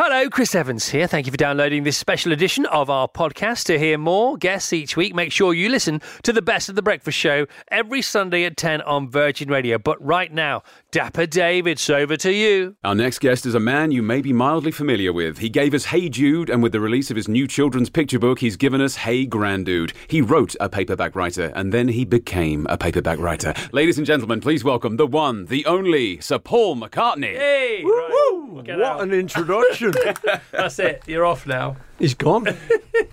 Hello, Chris Evans here. Thank you for downloading this special edition of our podcast. To hear more guests each week, make sure you listen to the best of the breakfast show every Sunday at 10 on Virgin Radio. But right now, Dapper David's over to you. Our next guest is a man you may be mildly familiar with. He gave us Hey Jude, and with the release of his new children's picture book, he's given us Hey Grandude. He wrote a paperback writer, and then he became a paperback writer. Ladies and gentlemen, please welcome the one, the only, Sir Paul McCartney. Hey! Right, What out. an introduction. That's it. You're off now. He's gone.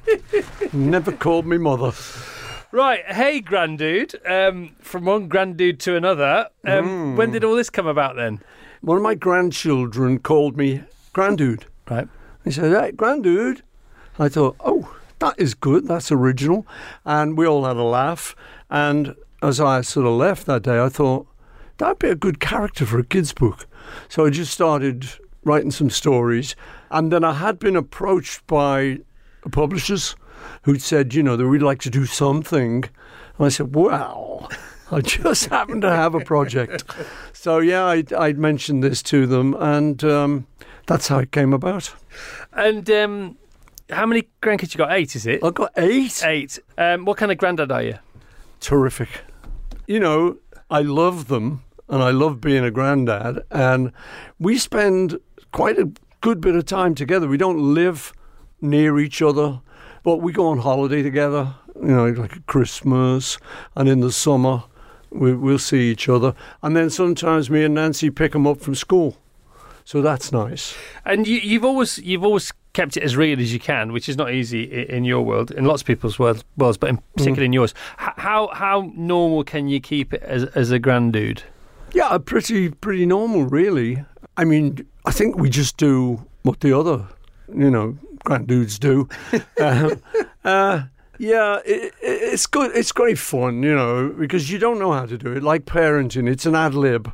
Never called me mother. Right. Hey, Grandude. Um, from one Grandude to another. Um, When did all this come about then? One of my grandchildren called me Grandude. Right. He said, Hey, Grandude. I thought, oh, that is good. That's original. And we all had a laugh. And as I sort of left that day, I thought, that'd be a good character for a kid's book. So I just started writing some stories. And then I had been approached by publishers who'd said, you know, that we'd like to do something. And I said, well, I just happen to have a project. So, yeah, I, I mentioned this to them, and um, that's how it came about. And um, how many grandkids you got? Eight, is it? I've got eight. Eight. Um, what kind of granddad are you? Terrific. You know, I love them, and I love being a granddad, and we spend quite a good bit of time together. We don't live near each other, but we go on holiday together, you know, like at Christmas and in the summer. We, we'll see each other. And then sometimes me and Nancy pick them up from school. So that's nice. And you, you've always you've always kept it as real as you can, which is not easy in your world, in lots of people's world, worlds, but in mm. particular in yours. H- how how normal can you keep it as as a grandude? Yeah, pretty pretty normal, really. I mean, I think we just do what the other, you know, grandudes do. um, uh, yeah, it, it's good. It's great fun, you know, because you don't know how to do it. Like parenting, it's an ad lib.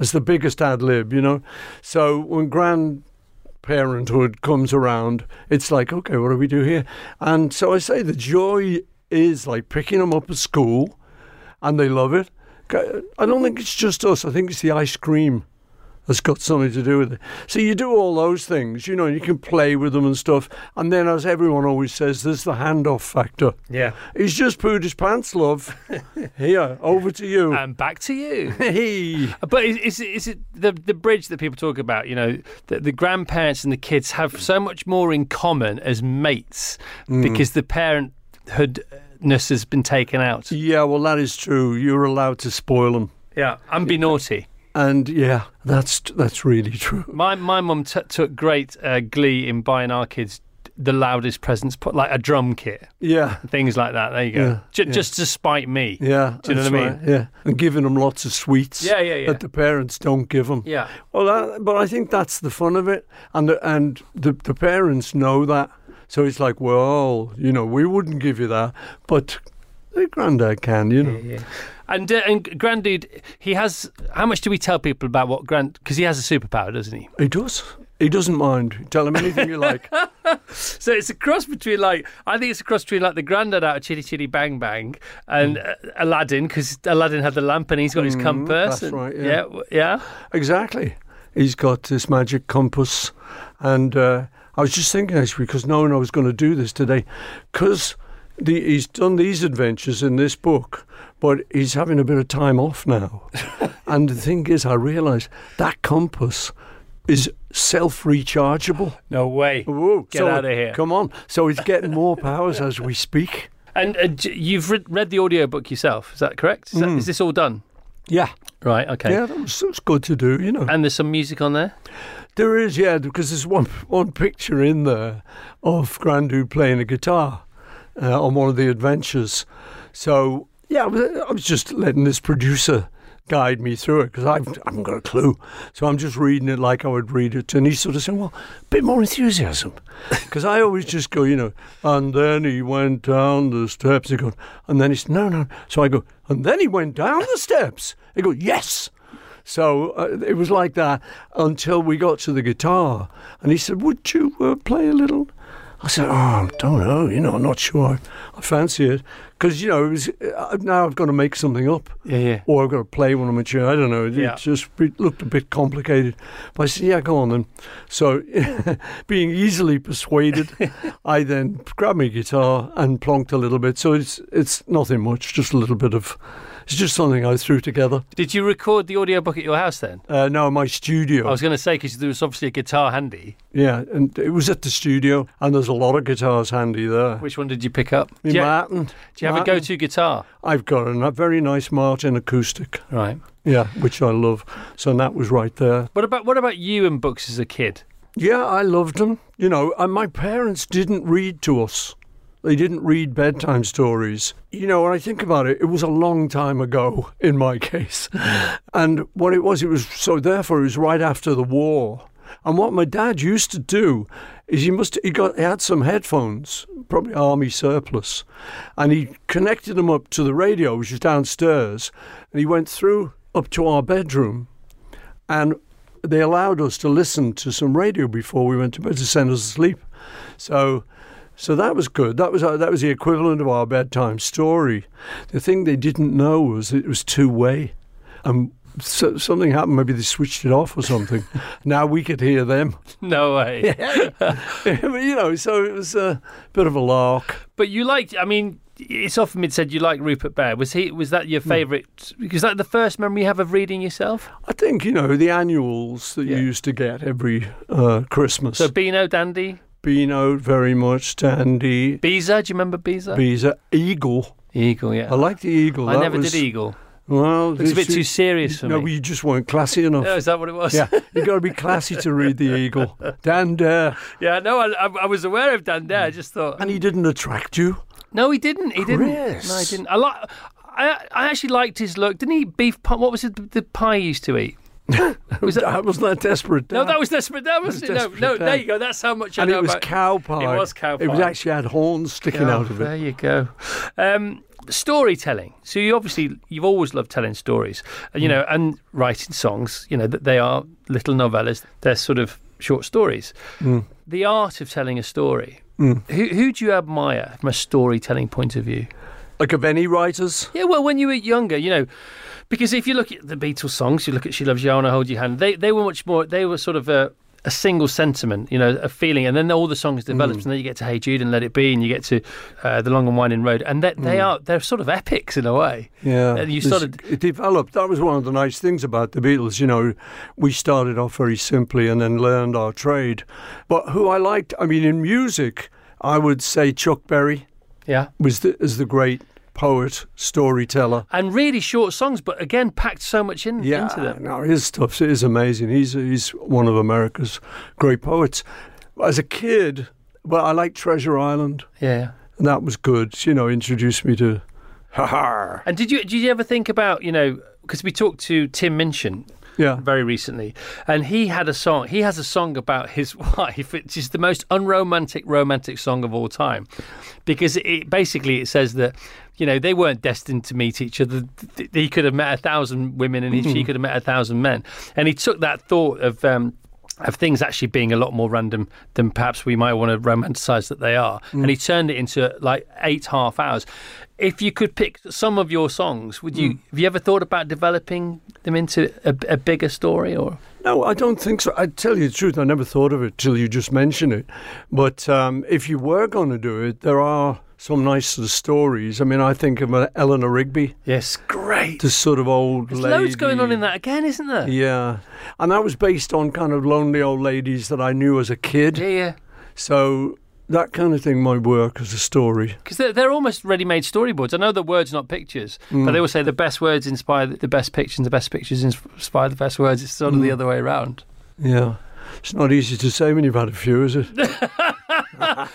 It's the biggest ad lib, you know. So when grandparenthood comes around, it's like, okay, what do we do here? And so I say the joy is like picking them up at school, and they love it. I don't think it's just us. I think it's the ice cream that's got something to do with it. So you do all those things, you know, you can play with them and stuff. And then, as everyone always says, there's the handoff factor. Yeah. He's just pooed his pants, love. Here, over to you. And back to you. hey. But is, is, it, is it the the bridge that people talk about? You know, that the grandparents and the kids have so much more in common as mates mm. because the parenthoodness has been taken out. Yeah, well, that is true. You're allowed to spoil them. Yeah, and be naughty. And yeah, that's that's really true. My my mum t- took great uh, glee in buying our kids the loudest presents, put like a drum kit, Yeah. things like that. There you go. Yeah, Ju- yeah. Just to spite me. Yeah, Do you know what I mean? right, Yeah, and giving them lots of sweets. Yeah, yeah, yeah. That the parents don't give them. Yeah. Well, that, but I think that's the fun of it, and the, and the the parents know that, so it's like, well, you know, we wouldn't give you that, but the granddad can, you know. Yeah. And uh, and Grandude, he has. How much do we tell people about what Grand? Because he has a superpower, doesn't he? He does. He doesn't mind. Tell him anything you like. So it's a cross between like I think it's a cross between like the granddad out of Chitty Chitty Bang Bang and uh, Aladdin because Aladdin had the lamp and he's got his compass. that's and- right, yeah. yeah, yeah. Exactly. He's got this magic compass. And uh, I was just thinking, actually, because knowing I was going to do this today, because he's done these adventures in this book, but he's having a bit of time off now. and the thing is, I realise that compass is self rechargeable. No way. Whoa, Get so- of here. Come on. So he's getting more powers as we speak. And uh, you've read, read the audiobook yourself, is that correct? Is, that, is this all done? Yeah. Right. Okay. Yeah, that was, that was good to do, you know. And there's some music on there. There is, yeah, because there's one one picture in there of Grandude playing a guitar uh, on one of the adventures. So yeah, I was, I was just letting this producer guide me through it because I haven't got a clue. So I'm just reading it like I would read it. And he's sort of saying, well, a bit more enthusiasm. Because I always just go, you know, and then he went down the steps. He goes, and then he's, no, no. So I go, and then he went down the steps. He goes, yes. So uh, it was like that until we got to the guitar. And he said, would you uh, play a little? I said, oh, I don't know, you know, I'm not sure. I fancy it. Because, you know, it was, uh, now I've got to make something up. Yeah, yeah. Or I've got to play one of my tunes. I don't know. It Yeah. just it looked a bit complicated. But I said, yeah, go on then. So, being easily persuaded, I then grabbed my guitar and plonked a little bit. So it's it's nothing much, just a little bit of, it's just something I threw together. Did you record the audiobook at your house then? Uh, now, my studio. I was going to say because there was obviously a guitar handy. yeah, and it was at the studio, and there's a lot of guitars handy there. Which one did you pick up? Me Do you, Martin. do you have a go-to guitar? I've got a very nice Martin acoustic. Right. Yeah, which I love. So that was right there. What about what about you and books as a kid? Yeah, I loved them. You know, and my parents didn't read to us. They didn't read bedtime stories. You know, when I think about it, it was a long time ago in my case. and what it was, it was so therefore it was right after the war. And what my dad used to do is he must he got he had some headphones, probably army surplus, and he connected them up to the radio, which was downstairs, and he went through up to our bedroom and they allowed us to listen to some radio before we went to bed to send us to sleep. So, so that was good. That was our, that was the equivalent of our bedtime story. The thing they didn't know was it was two way, and so, something happened. Maybe they switched it off or something. now we could hear them. No way. you know, so it was a bit of a lark. But you liked. I mean, it's often been said you like Rupert Bear. Was he? Was that your Hmm. favourite? Was that the first memory you have of reading yourself? I think you know the annuals that Yeah. you used to get every uh, Christmas. So Beano, Dandy, Beano very much, Dandy, Beezer. Do you remember Beezer? Beezer, Eagle. Eagle. Yeah. I like the Eagle. I That never was- did Eagle. Well, it's a bit too serious for no, me. but you just weren't classy enough. Oh, is that what it was? Yeah, you got to be classy to read the Eagle. Dan Dare, Yeah, no, I, I, I was aware of Dan Dare. I just thought. and he hmm. didn't attract you. No, he didn't. He didn't. Chris. No, he didn't. I like. I, I actually liked his look. Didn't he? Beef pie. What was it? The, the pie he used to eat. Was that? That wasn't that desperate. No, that was desperate. That was, no, no. Dan. There you go. That's how much I and know it was about. cow pie. It was cow pie. It was actually had horns sticking Oh, out of it. There you go. Um, storytelling. So you obviously you've always loved telling stories, uh, Mm. you know, and writing songs. You know that they are little novellas. They're sort of short stories. Mm. The art of telling a story. Who, who do you admire from a storytelling point of view? Like of any writers. Yeah, well, when you were younger, you know, because if you look at the Beatles songs, you look at "She Loves You," "I Wanna Hold Your Hand," they they were much more. They were sort of a, a single sentiment, you know, a feeling, and then all the songs developed, Mm. and then you get to "Hey Jude" and "Let It Be," and you get to uh, "The Long and Winding Road," and they, they are they're sort of epics in a way. Mm. Yeah, And you started- It developed. That was one of the nice things about the Beatles. You know, we started off very simply and then learned our trade. But who I liked, I mean, in music, I would say Chuck Berry Yeah, was the, is the great poet, storyteller. and really short songs, but again packed so much in Yeah, into them. no, his stuff is amazing. He's he's one of America's great poets. As a kid, well, I liked Treasure Island, Yeah. and that was good. You know, introduced me to. Ha ha. And did you did you ever think about you know because we talked to Tim Minchin Yeah. very recently, and he had a song. He has a song about his wife, which is the most unromantic romantic song of all time, because it basically it says that you know they weren't destined to meet each other. He could have met a thousand women, and he, she mm-hmm. could have met a thousand men, and he took that thought of. Um, of things actually being a lot more random than perhaps we might want to romanticize that they are. And he mm. turned it into like eight half hours. If you could pick some of your songs, would you mm. have you ever thought about developing them into a, a bigger story or No, I don't think so. I tell you the truth, I never thought of it till you just mentioned it. But um, if you were going to do it, there are some nice stories. I mean, I think of uh, Eleanor Rigby, Yes, great. The sort of old There's lady. loads going on in that again, isn't there? Yeah, and that was based on kind of lonely old ladies that I knew as a kid. Yeah, yeah. So that kind of thing might work as a story. Because they're, they're almost ready-made storyboards. I know the words, not pictures, Mm. but they will say the best words inspire the, the best pictures, and the best pictures inspire the best words. It's sort of the Mm. other way around. Yeah, it's not easy to say when you've had a few, is it?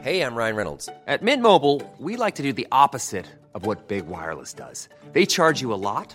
Hey, I'm Ryan Reynolds. At Mint Mobile, we like to do the opposite of what Big Wireless does. They charge you a lot,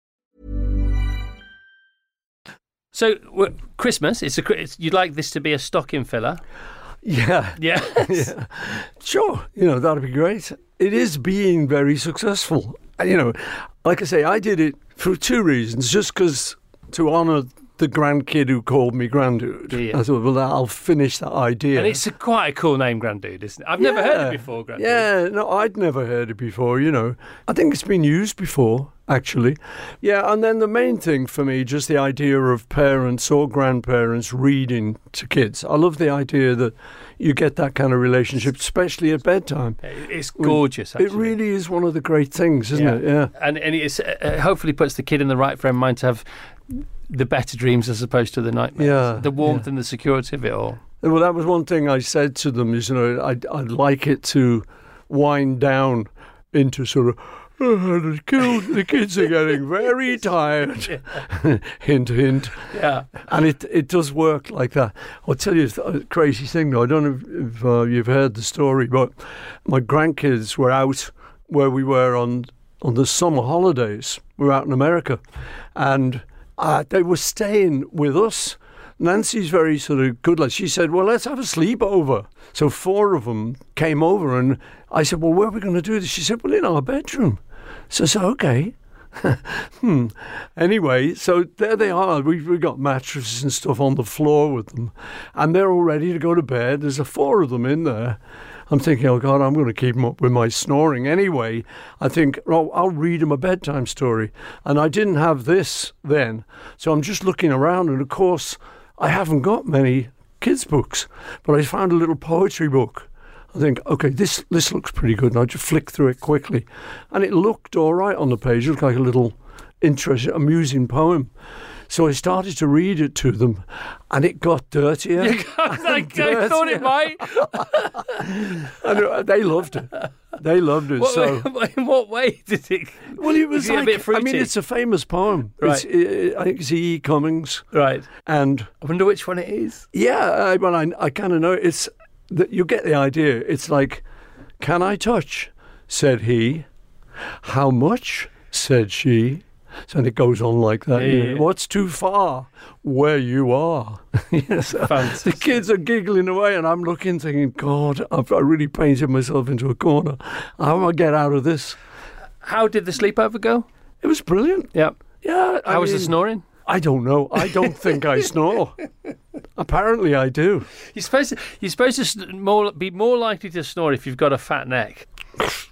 So w- Christmas, it's a it's, you'd like this to be a stocking filler, Yeah. yeah? yeah. Sure, you know, that'd be great. It is being very successful. You know, like I say, I did it for two reasons. Just because to honour the grandkid who called me grandude. Yeah. I thought, well, I'll finish that idea. And it's a, quite a cool name, Grandude, isn't it? I've never heard it before, Grandude. Yeah, no, I'd never heard it before, you know. I think it's been used before, actually. Yeah, and then the main thing for me, just the idea of parents or grandparents reading to kids. I love the idea that you get that kind of relationship, especially at bedtime. It's gorgeous, actually. It really is one of the great things, isn't it? Yeah. And, and it's, uh, uh, hopefully puts the kid in the right frame of mind to have the better dreams as opposed to the nightmares. Yeah, The warmth yeah. and the security of it all. Well, that was one thing I said to them is, you know, I'd, I'd like it to wind down into sort of, "Oh, the, kids are getting very tired. hint, hint. Yeah. And it it does work like that. I'll tell you a crazy thing, though. I don't know if, if uh, you've heard the story, but my grandkids were out where we were on on the summer holidays. We were out in America, and uh, they were staying with us. Nancy's very sort of good. Like she said, "Well, let's have a sleepover." So four of them came over, and I said, "Well, where are we going to do this?" She said, "Well, in our bedroom." So I said, "Okay." hmm. Anyway, so there they are. We've, we've got mattresses and stuff on the floor with them, and they're all ready to go to bed. There's a four of them in there. I'm thinking, oh God, I'm going to keep him up with my snoring anyway. I think, oh, I'll read him a bedtime story. And I didn't have this then. So I'm just looking around, and of course, I haven't got many kids' books, but I found a little poetry book. I think, okay, this this looks pretty good. And I just flick through it quickly, and it looked all right on the page. It looked like a little interesting, amusing poem. So I started to read it to them, and it got dirtier. I, I thought it might. and uh, they loved it. They loved it. What, so, in what way did it? well, it was it a like, bit I mean, it's a famous poem. Right. It's, uh, I think it's E. E. Cummings, Right. and I wonder which one it is. Yeah, I, well, I, I kind of know. It's that you get the idea. It's like, "Can I touch?" said he. "How much?" said she. So and it goes on like that. you know, Yeah. What's too far? Where you are. yes. The kids are giggling away, and I'm looking, thinking, God, I've I really painted myself into a corner. How am I get out of this? How did the sleepover go? It was brilliant. Yeah. Yeah. I How was the snoring? I don't know. I don't think I snore. Apparently, I do. You're supposed to. You're supposed to more be more likely to snore if you've got a fat neck,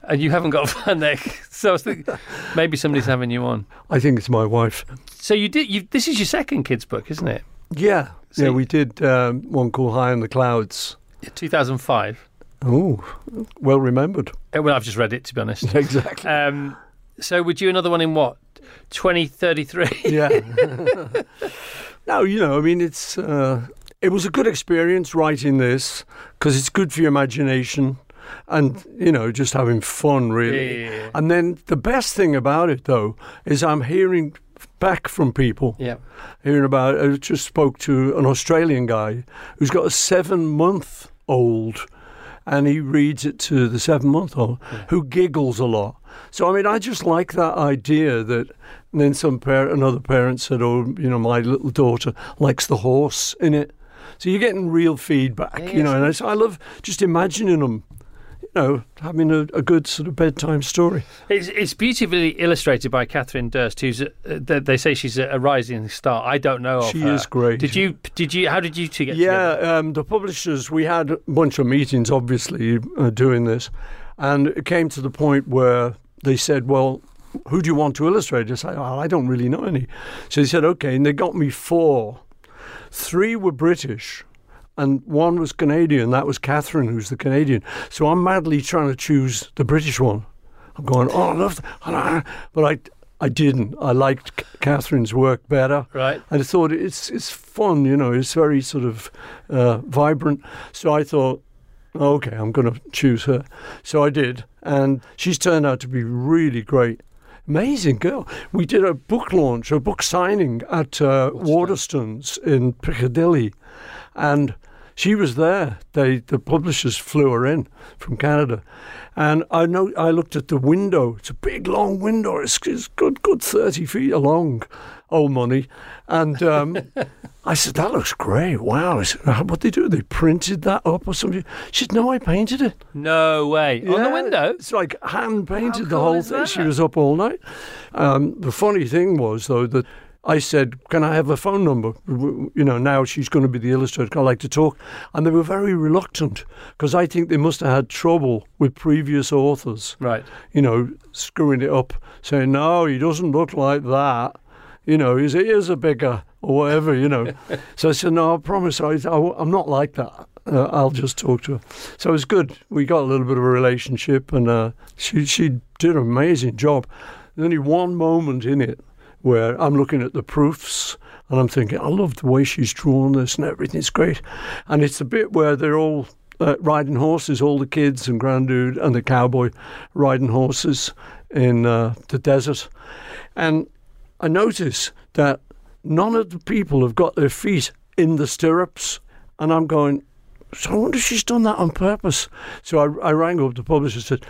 and you haven't got a fat neck. So I was thinking maybe somebody's having you on. I think it's my wife. So you did. You this is your second kids book, isn't it? Yeah, So yeah, we did um, one called High in the Clouds. 2005. Oh, well remembered. Uh, Well, I've just read it to be honest. Exactly. Um, so would you another one in what? 2033. yeah. no, you know, I mean, it's uh, it was a good experience writing this because it's good for your imagination and you know just having fun really. Yeah, yeah, yeah. And then the best thing about it though is I'm hearing back from people. yeah. hearing about. I just spoke to an Australian guy who's got a seven-month-old, and he reads it to the seven-month-old, who giggles a lot. So I mean, I just like that idea that. And then some par- another parent said, "Oh, you know, my little daughter likes the horse in it." So you're getting real feedback, Yeah, you know. And I, so I love just imagining them, you know, having a, a good sort of bedtime story. It's, it's beautifully illustrated by Kathryn Durst, who's a, uh, they say she's a, rising star. I don't know. She her. is great. Did you? Did you? How did you two get Yeah, um, the publishers, we had a bunch of meetings, obviously, uh, doing this. And it came to the point where they said, well, who do you want to illustrate? I said, oh, I don't really know any. So they said, okay. And they got me four. Three were British, and one was Canadian. That was Kathryn, who's the Canadian. So I'm madly trying to choose the British one. I'm going, oh, I love that. But I, I didn't. I liked Kathryn's work better. Right. And I thought it's it's fun, you know, it's very sort of uh, vibrant. So I thought, okay, I'm going to choose her. So I did, and she's turned out to be really great. Amazing girl. We did a book launch, a book signing at uh, Waterstones in Piccadilly, and she was there. They the publishers flew her in from Canada, and I know I looked at the window. It's a big long window. It's, it's good, good thirty feet long, old money, and. Um, I said, that looks great. Wow. I said, what they do? They printed that up or something? She said, no, I painted it. No way. On the window? It's like hand painted the whole thing. She was up all night. Um, the funny thing was, though, that I said, Can I have a phone number? You know, now she's going to be the illustrator. I like to talk. And they were very reluctant because I think they must have had trouble with previous authors, Right. you know, screwing it up, saying, No, he doesn't look like that. You know, his ears are bigger or whatever, you know. so I said, No, I promise I, I, I'm not like that. Uh, I'll just talk to her. So it was good. We got a little bit of a relationship, and uh, she she did an amazing job. There's only one moment in it where I'm looking at the proofs and I'm thinking, I love the way she's drawn this and everything's great. And it's the bit where they're all uh, riding horses, all the kids and Granddude and the cowboy riding horses in uh, the desert. And I notice that none of the people have got their feet in the stirrups. And I'm going, so I wonder if she's done that on purpose. So I, I rang up the publisher and said,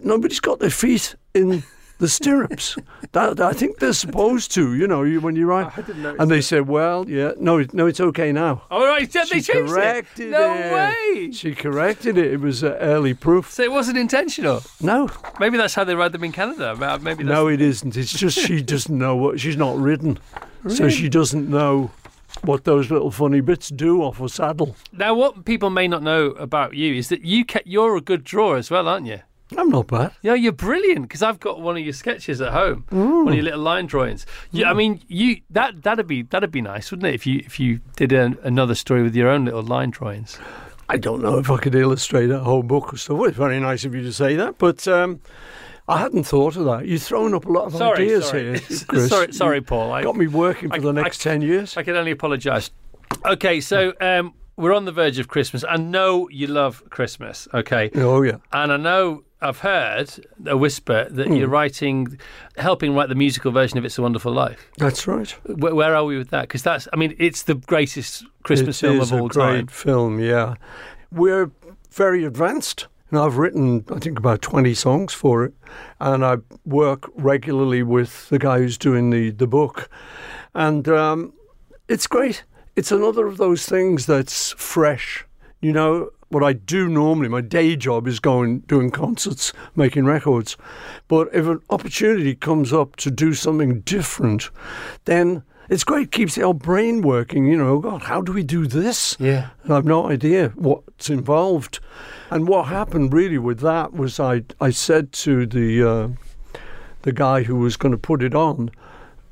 nobody's got their feet in the stirrups. that, I think they're supposed to, you know, you, when you write. and they said, well, yeah, no, no, it's okay now. Oh, right. They She changed corrected it. No it. way. She corrected it. It was uh, early proof. So it wasn't intentional. No, Maybe that's how they ride them in Canada. Maybe that's no, it isn't. It's just she doesn't know what she's not ridden, so she doesn't know what those little funny bits do off a saddle. Now, what people may not know about you is that you ca- you're a good drawer as well, aren't you? I'm not bad. Yeah, you're brilliant because I've got one of your sketches at home, one of your little line drawings. Yeah, I mean, you that that'd be that'd be nice, wouldn't it? If you if you did a, another story with your own little line drawings. I don't know if I could illustrate a whole book or so. It's very nice of you to say that, but um, I hadn't thought of that. You've thrown up a lot of Sorry, ideas sorry. here, Chris. sorry, sorry, Paul. I, got me working for I- the next I- ten years. I can only apologise. Okay, so um, we're on the verge of Christmas. I know you love Christmas. Okay, oh yeah. and I know I've heard a whisper that you're writing, helping write the musical version of "It's a Wonderful Life." That's right. Where, where are we with that? Because that's, I mean, it's the greatest Christmas It film of all time. It's a great film, yeah. We're very advanced. And I've written, I think, about 20 songs for it. And I work regularly with the guy who's doing the, the book. And um, it's great. It's another of those things that's fresh. You know, what I do normally, my day job is going, doing concerts, making records. But if an opportunity comes up to do something different, then it's great. Keeps our brain working. You know, God, how do we do this? Yeah. And I've no idea what's involved. And what happened really with that was I I said to the uh, the guy who was going to put it on,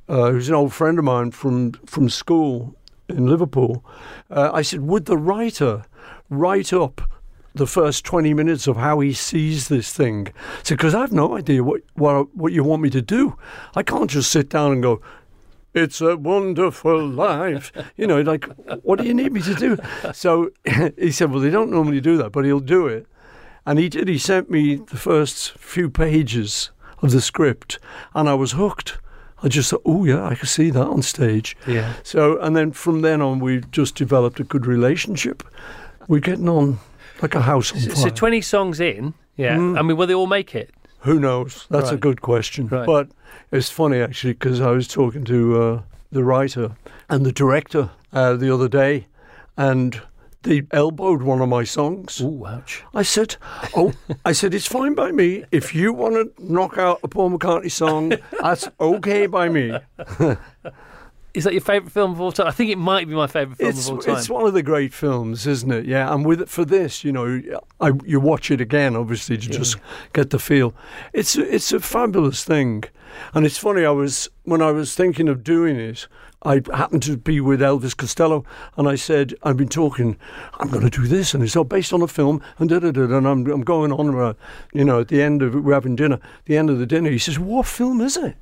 uh, who's an old friend of mine from from school in Liverpool. Uh, I said, would the writer write up the first 20 minutes of how he sees this thing? Because I have no idea what, what what you want me to do. I can't just sit down and go. It's a wonderful life. You know, like, what do you need me to do? So he said, Well, they don't normally do that, but he'll do it. And he did. He sent me the first few pages of the script, and I was hooked. I just thought, Oh, yeah, I can see that on stage. Yeah. So, and then from then on, we just developed a good relationship. We're getting on like a house on So, fire. so 20 songs in, yeah. I mean, will they all make it? Who knows? That's a good question. Right. But it's funny actually because I was talking to uh, the writer and the director uh, the other day, and they elbowed one of my songs. Ooh, ouch. I said, "Oh, I said it's fine by me. If you want to knock out a Paul McCartney song, that's okay by me." Is that your favourite film of all time? I think it might be my favourite film It's of all time. it's one of the great films, isn't it? Yeah, and with for this, you know, I, you watch it again, obviously, to just get the feel. It's a, it's a fabulous thing, and it's funny. I was when I was thinking of doing it. I happened to be with Elvis Costello, and I said, "I've been talking. I'm going to do this, and it's all based on a film." And da da da. And I'm I'm going on. Uh, you know, at the end of it, we're having dinner. The end of the dinner, he says, "What film is it?"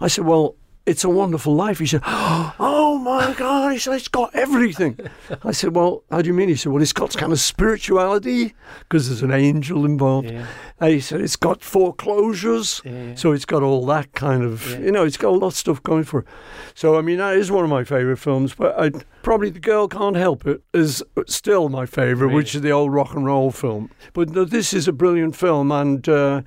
I said, well, it's a Wonderful Life. He said, oh my God, he said, it's got everything. I said, well, how do you mean? He said, well, it's got kind of spirituality because there's an angel involved. Yeah. And he said, it's got foreclosures. Yeah. So it's got all that kind of, Yeah. you know, it's got a lot of stuff going for it. So, I mean, that is one of my favourite films, but I, probably The Girl Can't Help It is still my favourite, which is the old rock and roll film. But no, this is a brilliant film, and uh,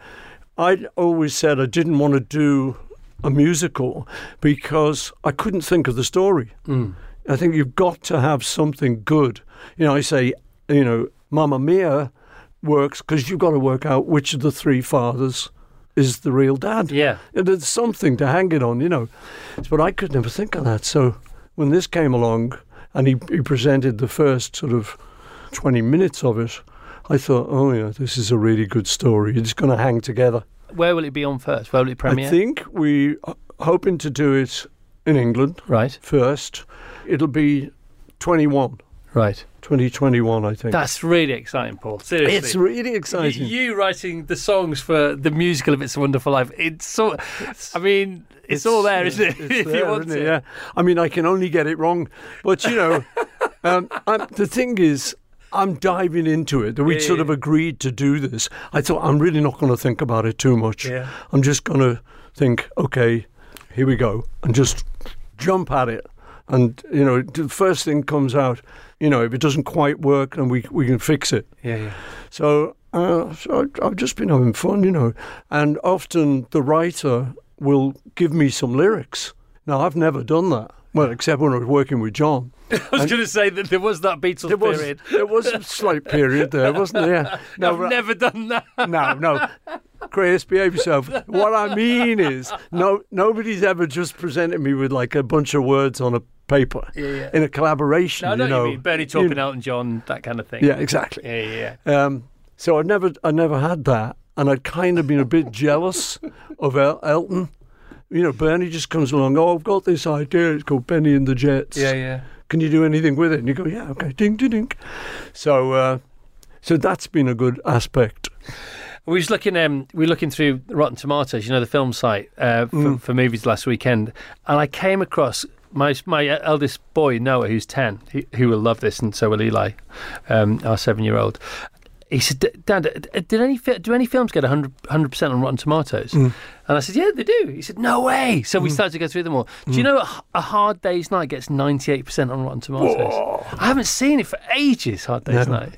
I'd always said I didn't want to do a musical because I couldn't think of the story. Mm. I think you've got to have something good. You know, I say, you know, Mamma Mia works because you've got to work out which of the three fathers is the real dad. Yeah. And There's something to hang it on, you know. But I could never think of that. So when this came along and he, he presented the first sort of 20 minutes of it, I thought, oh, yeah, this is a really good story. It's going to hang together. Where will it be on first? Where will it premiere? I think we are hoping to do it in England Right. first. It'll be 21, Right. 2021, I think. That's really exciting, Paul. Seriously. it's really exciting. You writing the songs for the musical of It's a Wonderful Life. It's so. I mean, it's, all there, isn't it? It's if there, you want it? to. Yeah. I mean, I can only get it wrong, but you know, um, the thing is, I'm diving into it. We Yeah, sort yeah, of agreed to do this. I thought I'm really not going to think about it too much. Yeah. I'm just going to think, okay, here we go, and just jump at it. And you know, the first thing comes out. You know, if it doesn't quite work, then we we can fix it. Yeah, yeah. So, uh, so I've just been having fun, you know. And often the writer will give me some lyrics. Now, I've never done that. Well, except when I was working with John. I was going to say that there was that Beatles There was, period. there was a slight period there, wasn't there? Yeah. No, I've never done that. no, no. Chris, behave yourself. What I mean is, no, nobody's ever just presented me with like a bunch of words on a paper yeah. in a collaboration. No, I know you know, you mean. Bernie You talking know- Elton John, that kind of thing. Yeah, exactly. Yeah, yeah, yeah. Um, so I never, I never had that, and I'd kind of been a bit jealous of El- Elton. You know, Bernie just comes along. Oh, I've got this idea. It's called Bennie and the Jets. Yeah, yeah. Can you do anything with it? And you go, yeah, okay, ding, ding, ding. So, uh, so that's been a good aspect. We was looking, um, we were looking through Rotten Tomatoes, you know, the film site uh, for, Mm. for movies last weekend, and I came across my my eldest boy Noah, who's ten, he, who will love this, and so will Eli, um, our seven-year-old. He said, "Dad, did any do any films get 100 percent on Rotten Tomatoes?" Mm. And I said, "Yeah, they do." He said, "No way!" So we started to go through them all. Do you Mm. know a, a Hard Day's Night gets ninety-eight percent on Rotten Tomatoes? I haven't seen it for ages. Hard Day's No. Night.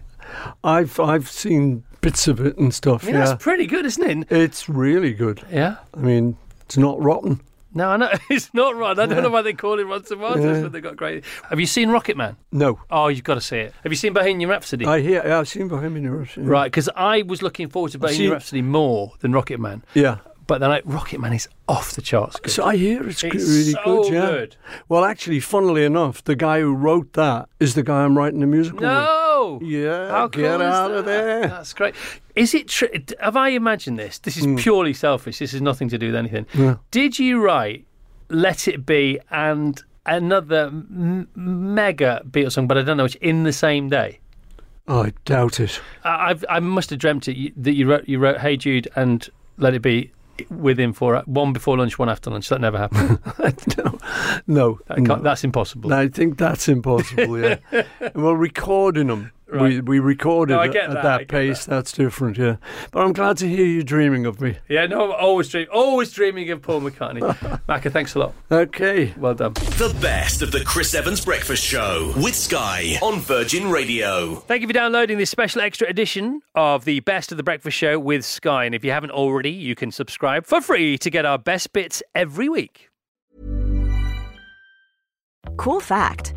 I've I've seen bits of it and stuff. I mean, yeah, that's pretty good, isn't it? it's really good. Yeah. I mean, it's not rotten. No, I know it's not right. I don't know why they call it Rotten Tomatoes, Yeah. but they got great. Have you seen Rocketman? No, Oh, you've got to see it. Have you seen Bohemian Rhapsody? I hear. Yeah, I've seen Bohemian Rhapsody. Right, because I was looking forward to Bohemian seen- Rhapsody more than Rocketman, Yeah. but then I, Rocketman is off the charts. Good. So I hear it's, It's really so good. Yeah. good. Well, actually, funnily enough, the guy who wrote that is the guy I'm writing the musical with. Yeah, How get cool is out that? of there. That's great. Is it true? Have I imagined this? This is Hmm. purely selfish. This has nothing to do with anything. Yeah. Did you write "Let It Be" and another m- mega Beatles song, but I don't know which, in the same day? Oh, I doubt it. I, I've, I must have dreamt it you- that you wrote you wrote "Hey Jude" and "Let It Be" within four one before lunch, one after lunch. That never happened. no, no, That no. That's impossible. I think that's impossible. Yeah, and we're recording them. We Right. we recorded No, at, that, that, I get pace. That's different. Yeah, but I'm glad to hear you dreaming of me. Yeah, no, I'm always dream, always dreaming of Paul McCartney. Macca, thanks a lot. Okay. Well done. The best of the Chris Evans Breakfast Show with Sky on Virgin Radio. Thank you for downloading this special extra edition of the Best of the Breakfast Show with Sky. And if you haven't already, you can subscribe for free to get our best bits every week. Cool fact